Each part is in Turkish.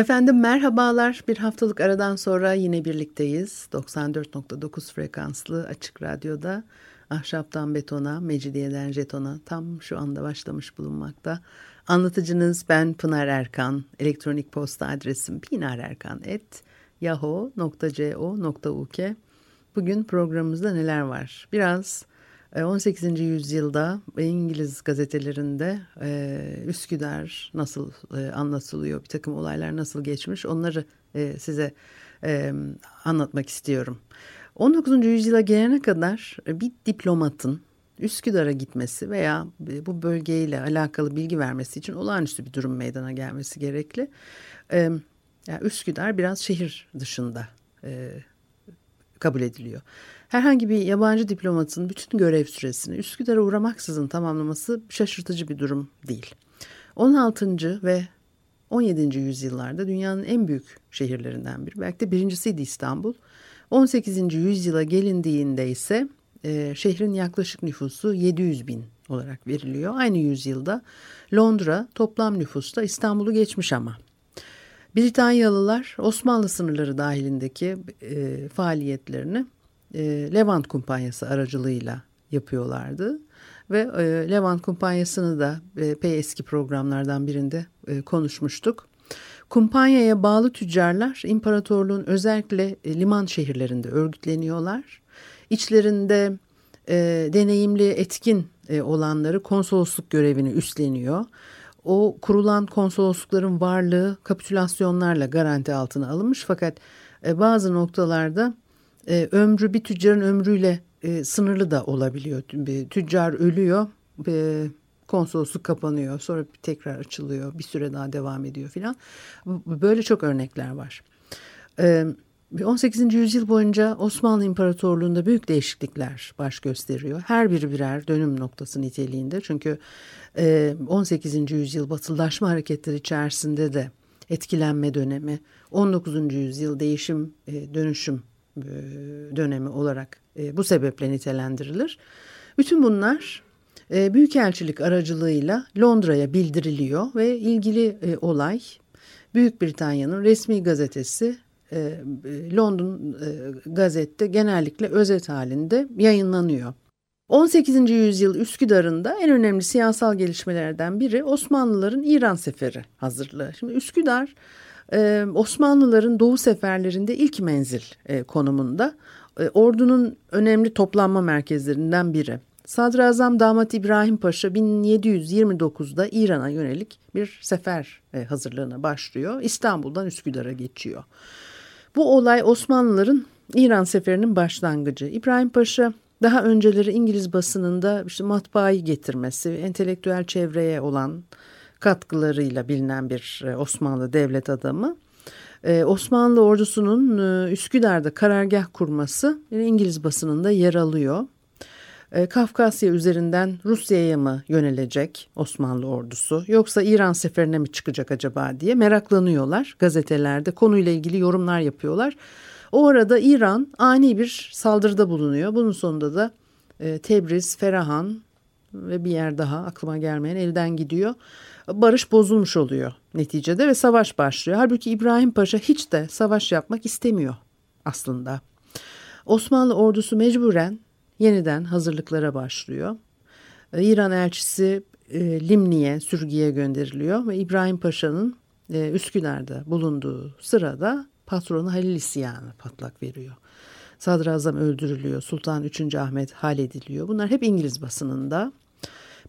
Efendim merhabalar. Bir haftalık aradan sonra yine birlikteyiz. 94.9 frekanslı açık radyoda ahşaptan betona, mecidiyeden jetona tam şu anda başlamış bulunmakta. Anlatıcınız ben Pınar Erkan. Elektronik posta adresim pinarerkan.yahoo.co.uk Bugün programımızda neler var? Biraz 18. E, yüzyılda İngiliz gazetelerinde e, Üsküdar nasıl e, anlatılıyor, bir takım olaylar nasıl geçmiş onları size anlatmak istiyorum. 19. yüzyıla gelene kadar bir diplomatın Üsküdar'a gitmesi veya bu bölgeyle alakalı bilgi vermesi için olağanüstü bir durum meydana gelmesi gerekli. Yani Üsküdar biraz şehir dışında kabul ediliyor. Herhangi bir yabancı diplomatın bütün görev süresini Üsküdar'a uğramaksızın tamamlaması şaşırtıcı bir durum değil. 16. ve 17. yüzyıllarda dünyanın en büyük şehirlerinden biri. Belki de birincisiydi İstanbul. 18. yüzyıla gelindiğinde ise e, şehrin yaklaşık nüfusu 700 bin olarak veriliyor. Aynı yüzyılda Londra toplam nüfusta İstanbul'u geçmiş ama. Britanyalılar Osmanlı sınırları dahilindeki e, faaliyetlerini e, Levant Kumpanyası aracılığıyla yapıyorlardı. Ve e, Levant Kumpanyası'nı da epey eski programlardan birinde e, konuşmuştuk. Kumpanyaya bağlı tüccarlar imparatorluğun özellikle e, liman şehirlerinde örgütleniyorlar. İçlerinde e, deneyimli etkin e, olanları konsolosluk görevini üstleniyor. O kurulan konsoloslukların varlığı kapitülasyonlarla garanti altına alınmış fakat e, bazı noktalarda e, ömrü bir tüccarın ömrüyle e, sınırlı da olabiliyor. Bir tüccar ölüyor, e, konsolosluk kapanıyor, sonra tekrar açılıyor, bir süre daha devam ediyor filan. Böyle çok örnekler var. E, 18. yüzyıl boyunca Osmanlı İmparatorluğu'nda büyük değişiklikler baş gösteriyor. Her biri birer dönüm noktası niteliğinde. Çünkü 18. E, yüzyıl batılılaşma hareketleri içerisinde de etkilenme dönemi, 19. yüzyıl değişim e, dönüşüm e, dönemi olarak bu sebeple nitelendirilir. Bütün bunlar Büyükelçilik aracılığıyla Londra'ya bildiriliyor ve ilgili olay Büyük Britanya'nın resmi gazetesi London gazette genellikle özet halinde yayınlanıyor. 18. yüzyıl Üsküdar'ında en önemli siyasal gelişmelerden biri Osmanlıların İran seferi hazırlığı. Şimdi Üsküdar Osmanlıların doğu seferlerinde ilk menzil konumunda. Ordunun önemli toplanma merkezlerinden biri. Sadrazam Damat İbrahim Paşa 1729'da İran'a yönelik bir sefer hazırlığına başlıyor. İstanbul'dan Üsküdar'a geçiyor. Bu olay Osmanlıların İran seferinin başlangıcı. İbrahim Paşa daha önceleri İngiliz basınında işte matbaayı getirmesi, entelektüel çevreye olan katkılarıyla bilinen bir e, Osmanlı devlet adamı. E, Osmanlı ordusunun e, Üsküdar'da karargah kurması İngiliz basınında yer alıyor. Kafkasya üzerinden Rusya'ya mı yönelecek Osmanlı ordusu yoksa İran seferine mi çıkacak acaba diye meraklanıyorlar. Gazetelerde konuyla ilgili yorumlar yapıyorlar. O arada İran ani bir saldırıda bulunuyor. Bunun sonunda da Tebriz, Ferahan ve bir yer daha aklıma gelmeyen elden gidiyor. Barış bozulmuş oluyor neticede ve savaş başlıyor. Halbuki İbrahim Paşa hiç de savaş yapmak istemiyor aslında. Osmanlı ordusu mecburen yeniden hazırlıklara başlıyor. E, İran elçisi e, Limni'ye, sürgüye gönderiliyor ve İbrahim Paşa'nın e, Üsküdar'da bulunduğu sırada patronu Halil isyanı patlak veriyor. Sadrazam öldürülüyor. Sultan 3. Ahmet hallediliyor. Bunlar hep İngiliz basınında.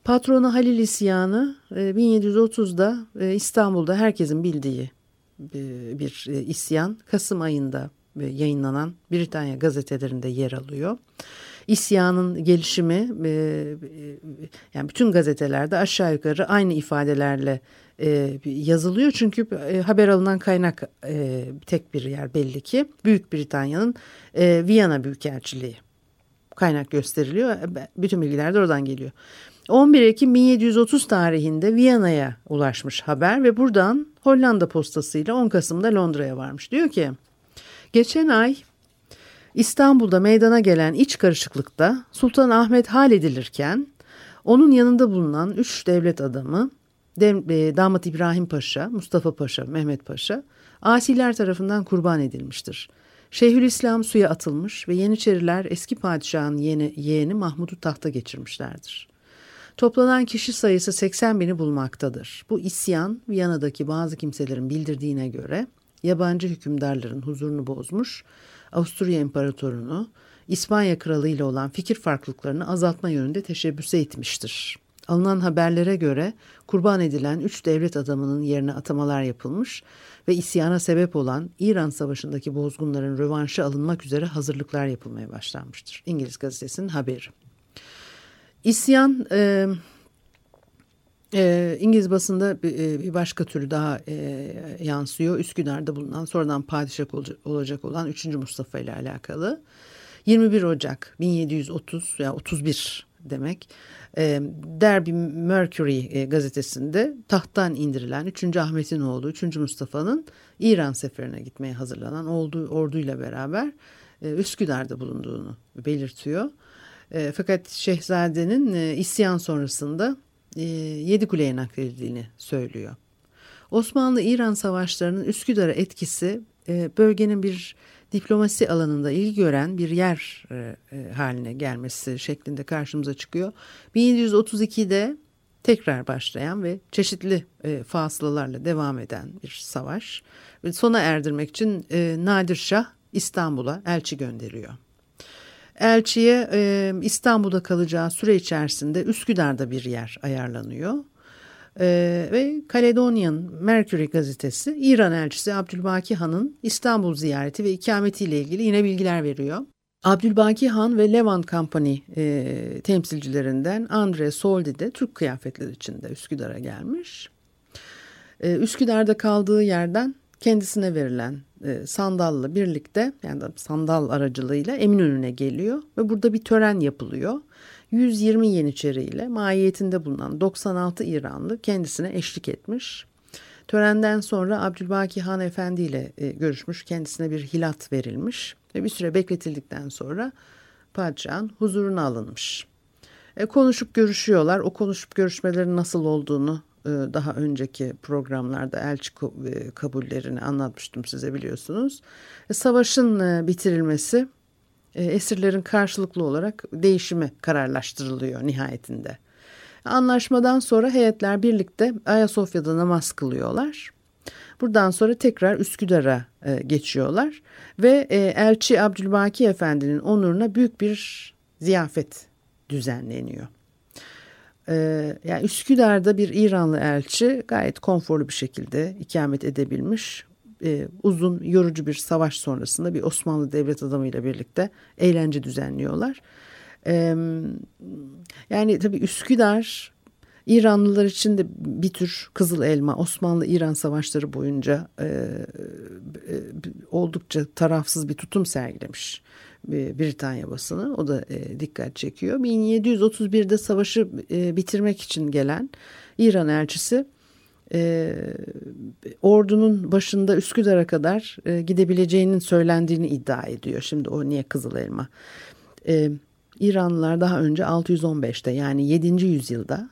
Patronu Halil isyanı 1730'da e, e, İstanbul'da herkesin bildiği e, bir isyan. Kasım ayında yayınlanan Britanya gazetelerinde yer alıyor. isyanın gelişimi yani bütün gazetelerde aşağı yukarı aynı ifadelerle yazılıyor. Çünkü haber alınan kaynak tek bir yer belli ki Büyük Britanya'nın Viyana Büyükelçiliği kaynak gösteriliyor. Bütün bilgiler de oradan geliyor. 11 Ekim 1730 tarihinde Viyana'ya ulaşmış haber ve buradan Hollanda postasıyla 10 Kasım'da Londra'ya varmış. Diyor ki geçen ay İstanbul'da meydana gelen iç karışıklıkta Sultan Ahmet halledilirken onun yanında bulunan üç devlet adamı e, Damat İbrahim Paşa, Mustafa Paşa, Mehmet Paşa asiler tarafından kurban edilmiştir. Şeyhülislam suya atılmış ve Yeniçeriler eski padişahın yeğeni, yeğeni Mahmud'u tahta geçirmişlerdir. Toplanan kişi sayısı 80 bini bulmaktadır. Bu isyan Viyana'daki bazı kimselerin bildirdiğine göre yabancı hükümdarların huzurunu bozmuş, Avusturya İmparatorunu İspanya Kralı ile olan fikir farklılıklarını azaltma yönünde teşebbüse etmiştir. Alınan haberlere göre kurban edilen üç devlet adamının yerine atamalar yapılmış ve isyana sebep olan İran Savaşı'ndaki bozgunların rövanşı alınmak üzere hazırlıklar yapılmaya başlanmıştır. İngiliz gazetesinin haberi. İsyan e, e, İngiliz basında e, bir başka türü daha e, yansıyor. Üsküdar'da bulunan sonradan padişah olacak olan 3. Mustafa ile alakalı. 21 Ocak 1730 ya 31 demek e, Derby Mercury e, gazetesinde tahttan indirilen 3. Ahmet'in oğlu 3. Mustafa'nın İran seferine gitmeye hazırlanan ordu, orduyla beraber e, Üsküdar'da bulunduğunu belirtiyor. E, fakat Şehzade'nin e, isyan sonrasında e, Yedikule'ye nakledildiğini söylüyor. Osmanlı-İran savaşlarının Üsküdar'a etkisi e, bölgenin bir diplomasi alanında ilgi gören bir yer e, e, haline gelmesi şeklinde karşımıza çıkıyor. 1732'de tekrar başlayan ve çeşitli e, fasılalarla devam eden bir savaş. Sona erdirmek için e, Nadir Şah İstanbul'a elçi gönderiyor. Elçiye e, İstanbul'da kalacağı süre içerisinde Üsküdar'da bir yer ayarlanıyor. E, ve Caledonian Mercury gazetesi İran elçisi Abdülbaki Han'ın İstanbul ziyareti ve ikametiyle ilgili yine bilgiler veriyor. Abdülbaki Han ve Levant Company e, temsilcilerinden Andre Soldi de Türk kıyafetleri içinde Üsküdar'a gelmiş. E, Üsküdar'da kaldığı yerden kendisine verilen e, sandalla birlikte yani sandal aracılığıyla Eminönü'ne geliyor ve burada bir tören yapılıyor. 120 Yeniçeri ile mahiyetinde bulunan 96 İranlı kendisine eşlik etmiş. Törenden sonra Abdülbaki Han Efendi ile e, görüşmüş, kendisine bir hilat verilmiş ve bir süre bekletildikten sonra padişahın huzuruna alınmış. E, konuşup görüşüyorlar. O konuşup görüşmelerin nasıl olduğunu daha önceki programlarda elçi e, kabullerini anlatmıştım size biliyorsunuz. E, savaşın bitirilmesi esirlerin karşılıklı olarak değişimi kararlaştırılıyor nihayetinde. Anlaşmadan sonra heyetler birlikte Ayasofya'da namaz kılıyorlar. Buradan sonra tekrar Üsküdar'a geçiyorlar ve elçi Abdülbaki Efendi'nin onuruna büyük bir ziyafet düzenleniyor. Ee, yani Üsküdar'da bir İranlı elçi gayet konforlu bir şekilde ikamet edebilmiş. Ee, uzun yorucu bir savaş sonrasında bir Osmanlı devlet adamıyla birlikte eğlence düzenliyorlar. Ee, yani tabii Üsküdar İranlılar için de bir tür kızıl elma Osmanlı-İran savaşları boyunca e, e, oldukça tarafsız bir tutum sergilemiş. Britanya basını. O da e, dikkat çekiyor. 1731'de savaşı e, bitirmek için gelen İran elçisi e, ordunun başında Üsküdar'a kadar e, gidebileceğinin söylendiğini iddia ediyor. Şimdi o niye Kızıl Elma? E, İranlılar daha önce 615'te yani 7. yüzyılda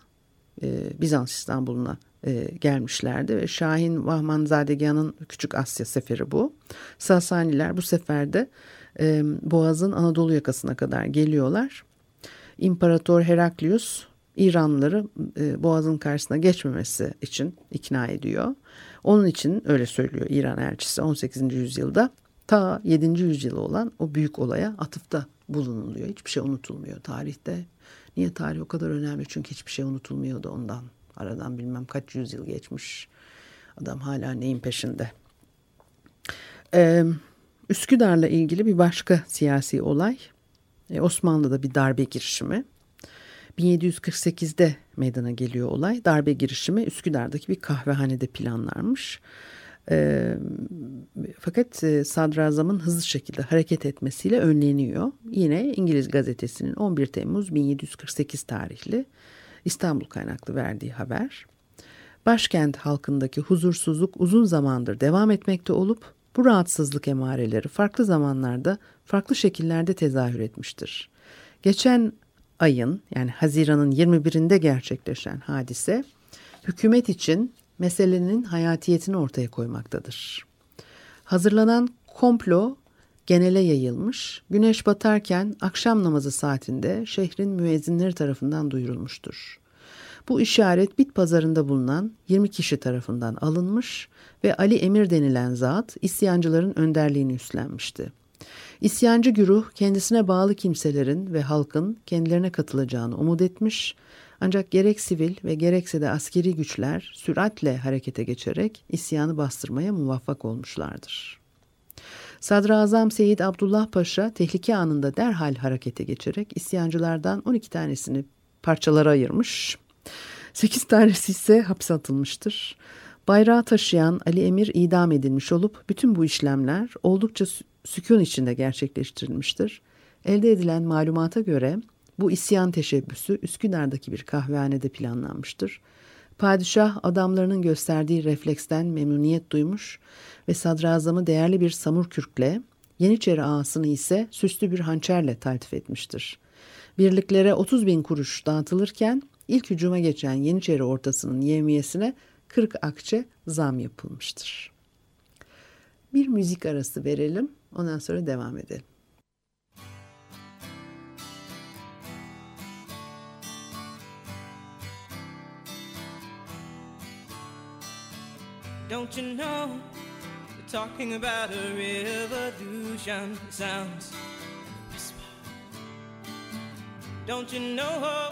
e, Bizans İstanbul'una e, gelmişlerdi ve Şahin Vahmanzadegah'ın Küçük Asya seferi bu. Sasaniler bu seferde e, Boğaz'ın Anadolu yakasına kadar geliyorlar. İmparator Heraklius İranlıları e, Boğaz'ın karşısına geçmemesi için ikna ediyor. Onun için öyle söylüyor İran elçisi 18. yüzyılda ta 7. yüzyılı olan o büyük olaya atıfta bulunuluyor. Hiçbir şey unutulmuyor tarihte. Niye tarih o kadar önemli? Çünkü hiçbir şey unutulmuyordu ondan. Aradan bilmem kaç yüzyıl geçmiş. Adam hala neyin peşinde. Ee, Üsküdar'la ilgili bir başka siyasi olay E, Osmanlı'da bir darbe girişimi. 1748'de meydana geliyor olay. Darbe girişimi Üsküdar'daki bir kahvehanede planlanmış. E, fakat e, sadrazamın hızlı şekilde hareket etmesiyle önleniyor. Yine İngiliz gazetesinin 11 Temmuz 1748 tarihli İstanbul kaynaklı verdiği haber. Başkent halkındaki huzursuzluk uzun zamandır devam etmekte olup bu rahatsızlık emareleri farklı zamanlarda farklı şekillerde tezahür etmiştir. Geçen ayın yani Haziran'ın 21'inde gerçekleşen hadise hükümet için meselenin hayatiyetini ortaya koymaktadır. Hazırlanan komplo genele yayılmış, güneş batarken akşam namazı saatinde şehrin müezzinleri tarafından duyurulmuştur. Bu işaret bit pazarında bulunan 20 kişi tarafından alınmış ve Ali Emir denilen zat isyancıların önderliğini üstlenmişti. İsyancı güruh kendisine bağlı kimselerin ve halkın kendilerine katılacağını umut etmiş ancak gerek sivil ve gerekse de askeri güçler süratle harekete geçerek isyanı bastırmaya muvaffak olmuşlardır. Sadrazam Seyyid Abdullah Paşa tehlike anında derhal harekete geçerek isyancılardan 12 tanesini parçalara ayırmış. 8 tanesi ise hapse atılmıştır. Bayrağı taşıyan Ali Emir idam edilmiş olup bütün bu işlemler oldukça sükun içinde gerçekleştirilmiştir. Elde edilen malumata göre bu isyan teşebbüsü Üsküdar'daki bir kahvehanede planlanmıştır. Padişah adamlarının gösterdiği refleksten memnuniyet duymuş ve sadrazamı değerli bir samur kürkle, Yeniçeri ağasını ise süslü bir hançerle taltif etmiştir. Birliklere 30 bin kuruş dağıtılırken ilk hücuma geçen Yeniçeri ortasının yevmiyesine 40 akçe zam yapılmıştır. Bir müzik arası verelim, ondan sonra devam edelim. Don't you know we're talking about a revolution sounds. Don't you know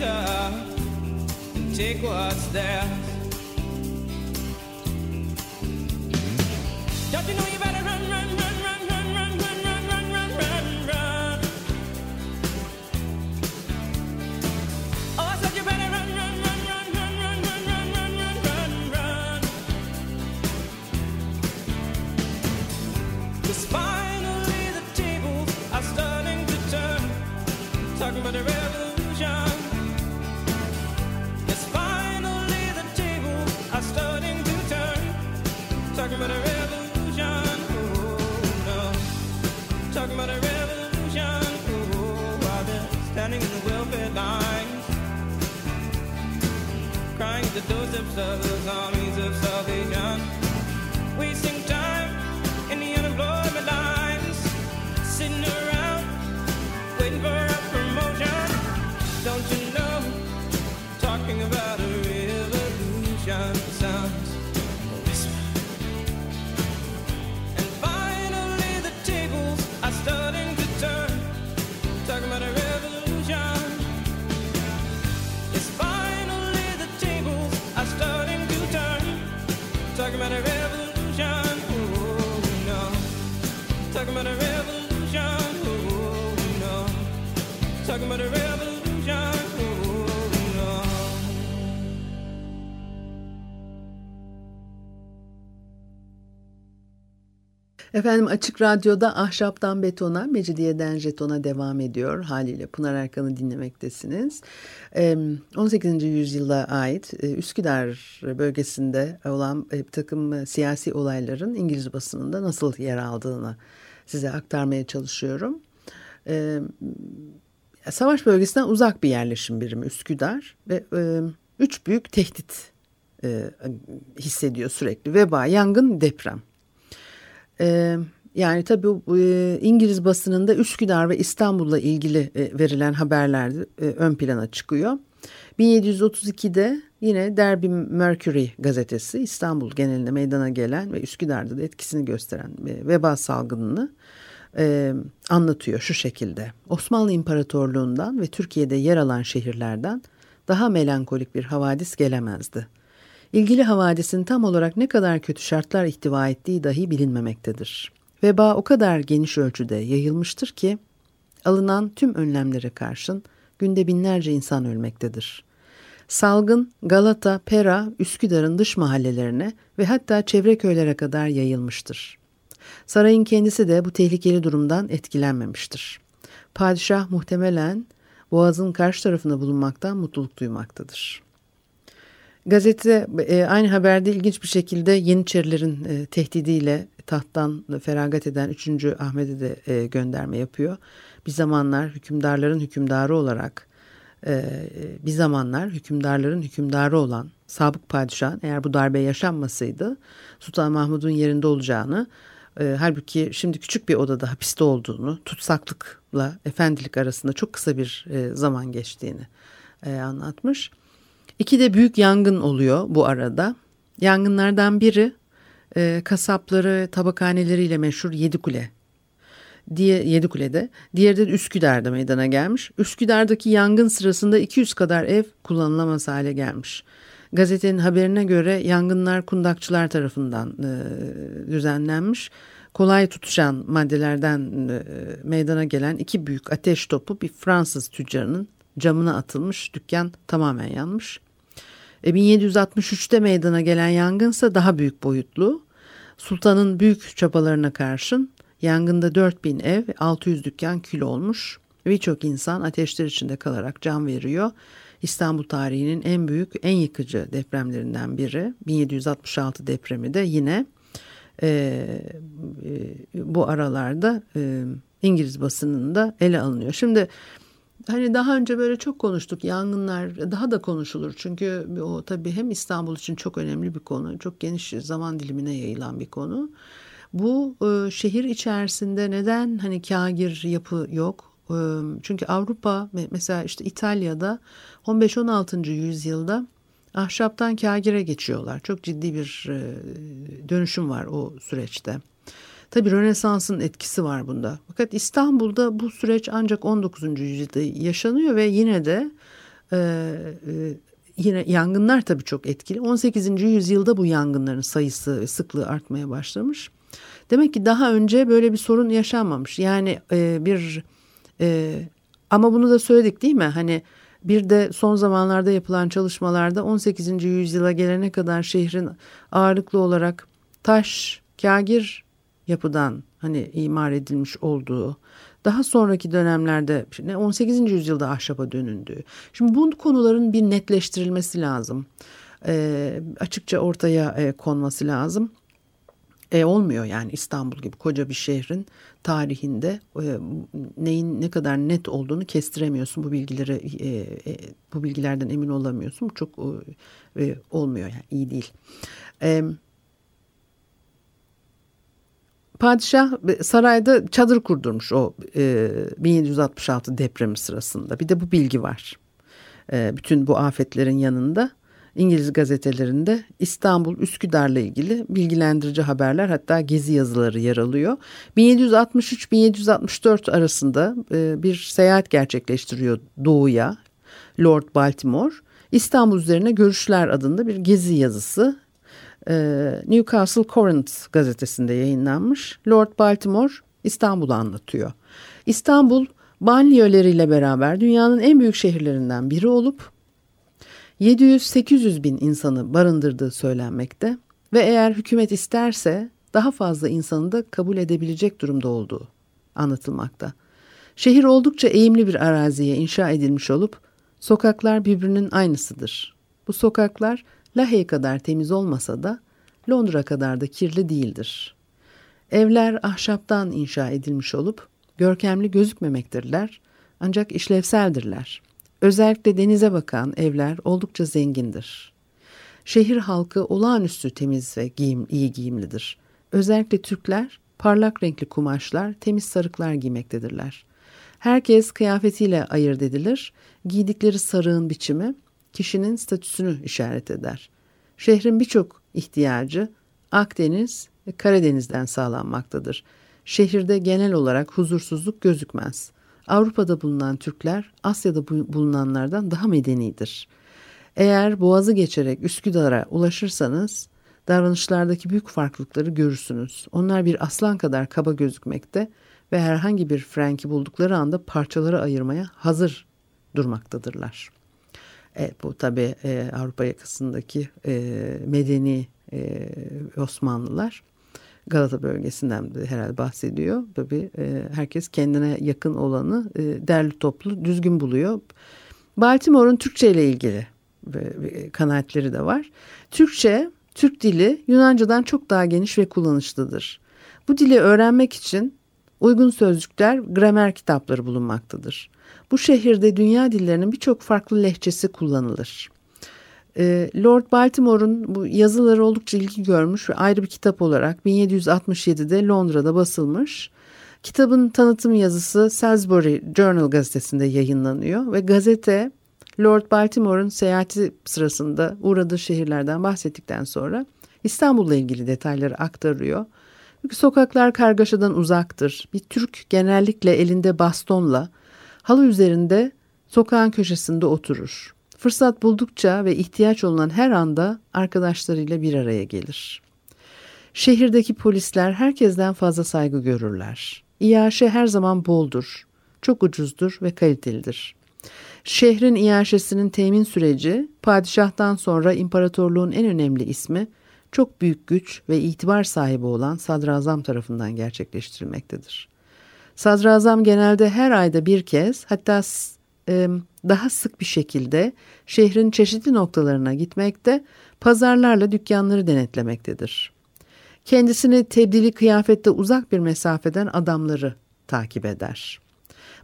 it up and take what's there. Don't you know you better run, run, run, run, run, run, run, run, run, run, run, run. Oh, I said you better run, run, run, run, run, run, run, run, run, run, run, run. Cause of those armies of salvation. Efendim Açık Radyo'da Ahşaptan Betona, Mecidiyeden Jeton'a devam ediyor. Haliyle Pınar Erkan'ı dinlemektesiniz. 18. yüzyıla ait Üsküdar bölgesinde olan bir takım siyasi olayların İngiliz basınında nasıl yer aldığını size aktarmaya çalışıyorum. savaş bölgesinden uzak bir yerleşim birimi Üsküdar ve e, üç büyük tehdit e, hissediyor sürekli. Veba, yangın, deprem. E, yani tabii e, İngiliz basınında Üsküdar ve İstanbul'la ilgili e, verilen haberler e, ön plana çıkıyor. 1732'de yine Derby Mercury gazetesi İstanbul genelinde meydana gelen ve Üsküdar'da da etkisini gösteren veba salgınını e, anlatıyor şu şekilde. Osmanlı İmparatorluğundan ve Türkiye'de yer alan şehirlerden daha melankolik bir havadis gelemezdi. İlgili havadisin tam olarak ne kadar kötü şartlar ihtiva ettiği dahi bilinmemektedir. Veba o kadar geniş ölçüde yayılmıştır ki alınan tüm önlemlere karşın günde binlerce insan ölmektedir. Salgın Galata, Pera, Üsküdar'ın dış mahallelerine ve hatta çevre köylere kadar yayılmıştır. Sarayın kendisi de bu tehlikeli durumdan etkilenmemiştir. Padişah muhtemelen boğazın karşı tarafında bulunmaktan mutluluk duymaktadır. Gazete e, aynı haberde ilginç bir şekilde Yeniçerilerin e, tehdidiyle tahttan feragat eden 3. Ahmet'e de e, gönderme yapıyor. Bir zamanlar hükümdarların hükümdarı olarak bir zamanlar hükümdarların hükümdarı olan Sabık Padişah'ın eğer bu darbe yaşanmasaydı Sultan Mahmud'un yerinde olacağını halbuki şimdi küçük bir odada hapiste olduğunu tutsaklıkla efendilik arasında çok kısa bir zaman geçtiğini anlatmış. İki de büyük yangın oluyor bu arada. Yangınlardan biri e, kasapları tabakhaneleriyle meşhur Yedikule diye Yedikule'de, diğeri de Üsküdar'da meydana gelmiş. Üsküdar'daki yangın sırasında 200 kadar ev kullanılamaz hale gelmiş. Gazetenin haberine göre yangınlar kundakçılar tarafından e, düzenlenmiş. Kolay tutuşan maddelerden e, meydana gelen iki büyük ateş topu bir Fransız tüccarının camına atılmış. Dükkan tamamen yanmış. E, 1763'te meydana gelen yangınsa daha büyük boyutlu. Sultanın büyük çabalarına karşın yangında 4000 ev 600 dükkan kül olmuş. Birçok insan ateşler içinde kalarak can veriyor. İstanbul tarihinin en büyük, en yıkıcı depremlerinden biri. 1766 depremi de yine e, e, bu aralarda e, İngiliz basınında ele alınıyor. Şimdi hani daha önce böyle çok konuştuk yangınlar daha da konuşulur çünkü o tabii hem İstanbul için çok önemli bir konu çok geniş zaman dilimine yayılan bir konu. Bu e, şehir içerisinde neden hani kagir yapı yok? E, çünkü Avrupa mesela işte İtalya'da 15-16. yüzyılda ahşaptan kagire geçiyorlar. Çok ciddi bir e, dönüşüm var o süreçte. Tabii Rönesans'ın etkisi var bunda. Fakat İstanbul'da bu süreç ancak 19. yüzyılda yaşanıyor ve yine de e, e, yine yangınlar tabii çok etkili. 18. yüzyılda bu yangınların sayısı ve sıklığı artmaya başlamış. Demek ki daha önce böyle bir sorun yaşanmamış. Yani e, bir e, ama bunu da söyledik değil mi? Hani bir de son zamanlarda yapılan çalışmalarda 18. yüzyıla gelene kadar şehrin ağırlıklı olarak taş, kagir yapıdan hani imar edilmiş olduğu, daha sonraki dönemlerde 18. yüzyılda ahşaba dönündüğü. Şimdi bu konuların bir netleştirilmesi lazım. E, açıkça ortaya e, konması lazım. E, olmuyor yani İstanbul gibi koca bir şehrin tarihinde e, neyin ne kadar net olduğunu kestiremiyorsun. Bu bilgileri e, e, bu bilgilerden emin olamıyorsun. Çok e, olmuyor yani iyi değil. E, Padişah sarayda çadır kurdurmuş o e, 1766 depremi sırasında. Bir de bu bilgi var. E, bütün bu afetlerin yanında İngiliz gazetelerinde İstanbul Üsküdar'la ilgili bilgilendirici haberler hatta gezi yazıları yer alıyor. 1763-1764 arasında e, bir seyahat gerçekleştiriyor doğuya Lord Baltimore. İstanbul üzerine görüşler adında bir gezi yazısı Newcastle Courant gazetesinde yayınlanmış. Lord Baltimore İstanbul'u anlatıyor. İstanbul banliyöleriyle beraber dünyanın en büyük şehirlerinden biri olup 700-800 bin insanı barındırdığı söylenmekte ve eğer hükümet isterse daha fazla insanı da kabul edebilecek durumda olduğu anlatılmakta. Şehir oldukça eğimli bir araziye inşa edilmiş olup sokaklar birbirinin aynısıdır. Bu sokaklar Lahey kadar temiz olmasa da Londra kadar da kirli değildir. Evler ahşaptan inşa edilmiş olup görkemli gözükmemektirler ancak işlevseldirler. Özellikle denize bakan evler oldukça zengindir. Şehir halkı olağanüstü temiz ve giyim, iyi giyimlidir. Özellikle Türkler parlak renkli kumaşlar, temiz sarıklar giymektedirler. Herkes kıyafetiyle ayırt edilir. Giydikleri sarığın biçimi kişinin statüsünü işaret eder. Şehrin birçok ihtiyacı Akdeniz ve Karadeniz'den sağlanmaktadır. Şehirde genel olarak huzursuzluk gözükmez. Avrupa'da bulunan Türkler Asya'da bulunanlardan daha medenidir. Eğer boğazı geçerek Üsküdar'a ulaşırsanız davranışlardaki büyük farklılıkları görürsünüz. Onlar bir aslan kadar kaba gözükmekte ve herhangi bir frenki buldukları anda parçaları ayırmaya hazır durmaktadırlar. E, bu tabi e, Avrupa yakasındaki e, medeni e, Osmanlılar Galata bölgesinden de herhalde bahsediyor. Tabi e, herkes kendine yakın olanı e, derli toplu düzgün buluyor. Baltimore'un Türkçe ile ilgili e, kanaatleri de var. Türkçe, Türk dili Yunanca'dan çok daha geniş ve kullanışlıdır. Bu dili öğrenmek için uygun sözcükler, gramer kitapları bulunmaktadır. Bu şehirde dünya dillerinin birçok farklı lehçesi kullanılır. Ee, Lord Baltimore'un bu yazıları oldukça ilgi görmüş ve ayrı bir kitap olarak 1767'de Londra'da basılmış. Kitabın tanıtım yazısı Salisbury Journal gazetesinde yayınlanıyor ve gazete Lord Baltimore'un seyahati sırasında uğradığı şehirlerden bahsettikten sonra İstanbul'la ilgili detayları aktarıyor. Çünkü sokaklar kargaşadan uzaktır. Bir Türk genellikle elinde bastonla halı üzerinde sokağın köşesinde oturur. Fırsat buldukça ve ihtiyaç olunan her anda arkadaşlarıyla bir araya gelir. Şehirdeki polisler herkesten fazla saygı görürler. İyaşe her zaman boldur, çok ucuzdur ve kalitelidir. Şehrin iaşesinin temin süreci padişahtan sonra imparatorluğun en önemli ismi çok büyük güç ve itibar sahibi olan sadrazam tarafından gerçekleştirilmektedir. Sadrazam genelde her ayda bir kez hatta daha sık bir şekilde şehrin çeşitli noktalarına gitmekte, pazarlarla dükkanları denetlemektedir. Kendisini tebdili kıyafette uzak bir mesafeden adamları takip eder.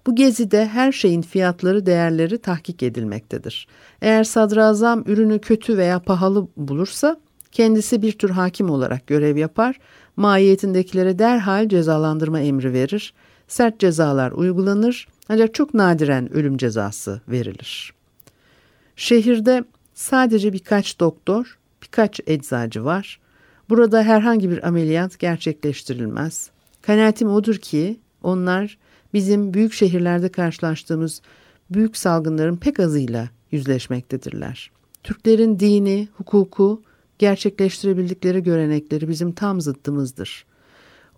Bu gezide her şeyin fiyatları, değerleri tahkik edilmektedir. Eğer sadrazam ürünü kötü veya pahalı bulursa kendisi bir tür hakim olarak görev yapar, mahiyetindekilere derhal cezalandırma emri verir, sert cezalar uygulanır ancak çok nadiren ölüm cezası verilir. Şehirde sadece birkaç doktor, birkaç eczacı var. Burada herhangi bir ameliyat gerçekleştirilmez. Kanaatim odur ki onlar bizim büyük şehirlerde karşılaştığımız büyük salgınların pek azıyla yüzleşmektedirler. Türklerin dini, hukuku, gerçekleştirebildikleri görenekleri bizim tam zıttımızdır.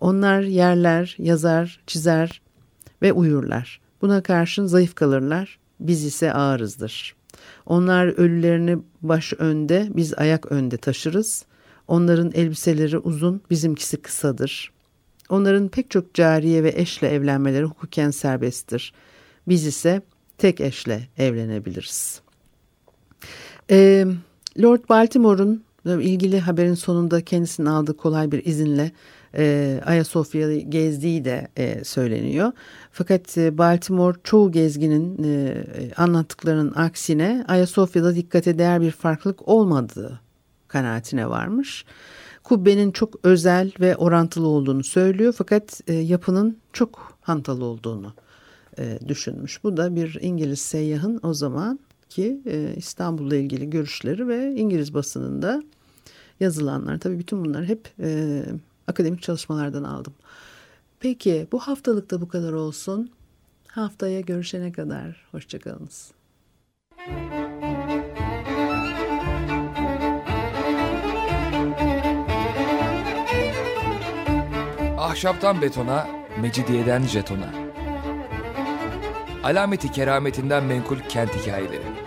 Onlar yerler, yazar, çizer ve uyurlar. Buna karşın zayıf kalırlar, biz ise ağırızdır. Onlar ölülerini baş önde, biz ayak önde taşırız. Onların elbiseleri uzun, bizimkisi kısadır. Onların pek çok cariye ve eşle evlenmeleri hukuken serbesttir. Biz ise tek eşle evlenebiliriz. Ee, Lord Baltimore'un ilgili haberin sonunda kendisinin aldığı kolay bir izinle e, Ayasofya'yı gezdiği de e, söyleniyor. Fakat e, Baltimore çoğu gezginin e, anlattıklarının aksine Ayasofya'da dikkate değer bir farklılık olmadığı kanaatine varmış. Kubbenin çok özel ve orantılı olduğunu söylüyor fakat e, yapının çok hantal olduğunu e, düşünmüş. Bu da bir İngiliz seyyahın o zaman ki e, İstanbul'la ilgili görüşleri ve İngiliz basınında yazılanlar. Tabii bütün bunlar hep e, akademik çalışmalardan aldım. Peki bu haftalıkta bu kadar olsun. Haftaya görüşene kadar hoşçakalınız. Ahşaptan betona, mecidiyeden jetona. Alameti kerametinden menkul kent hikayeleri.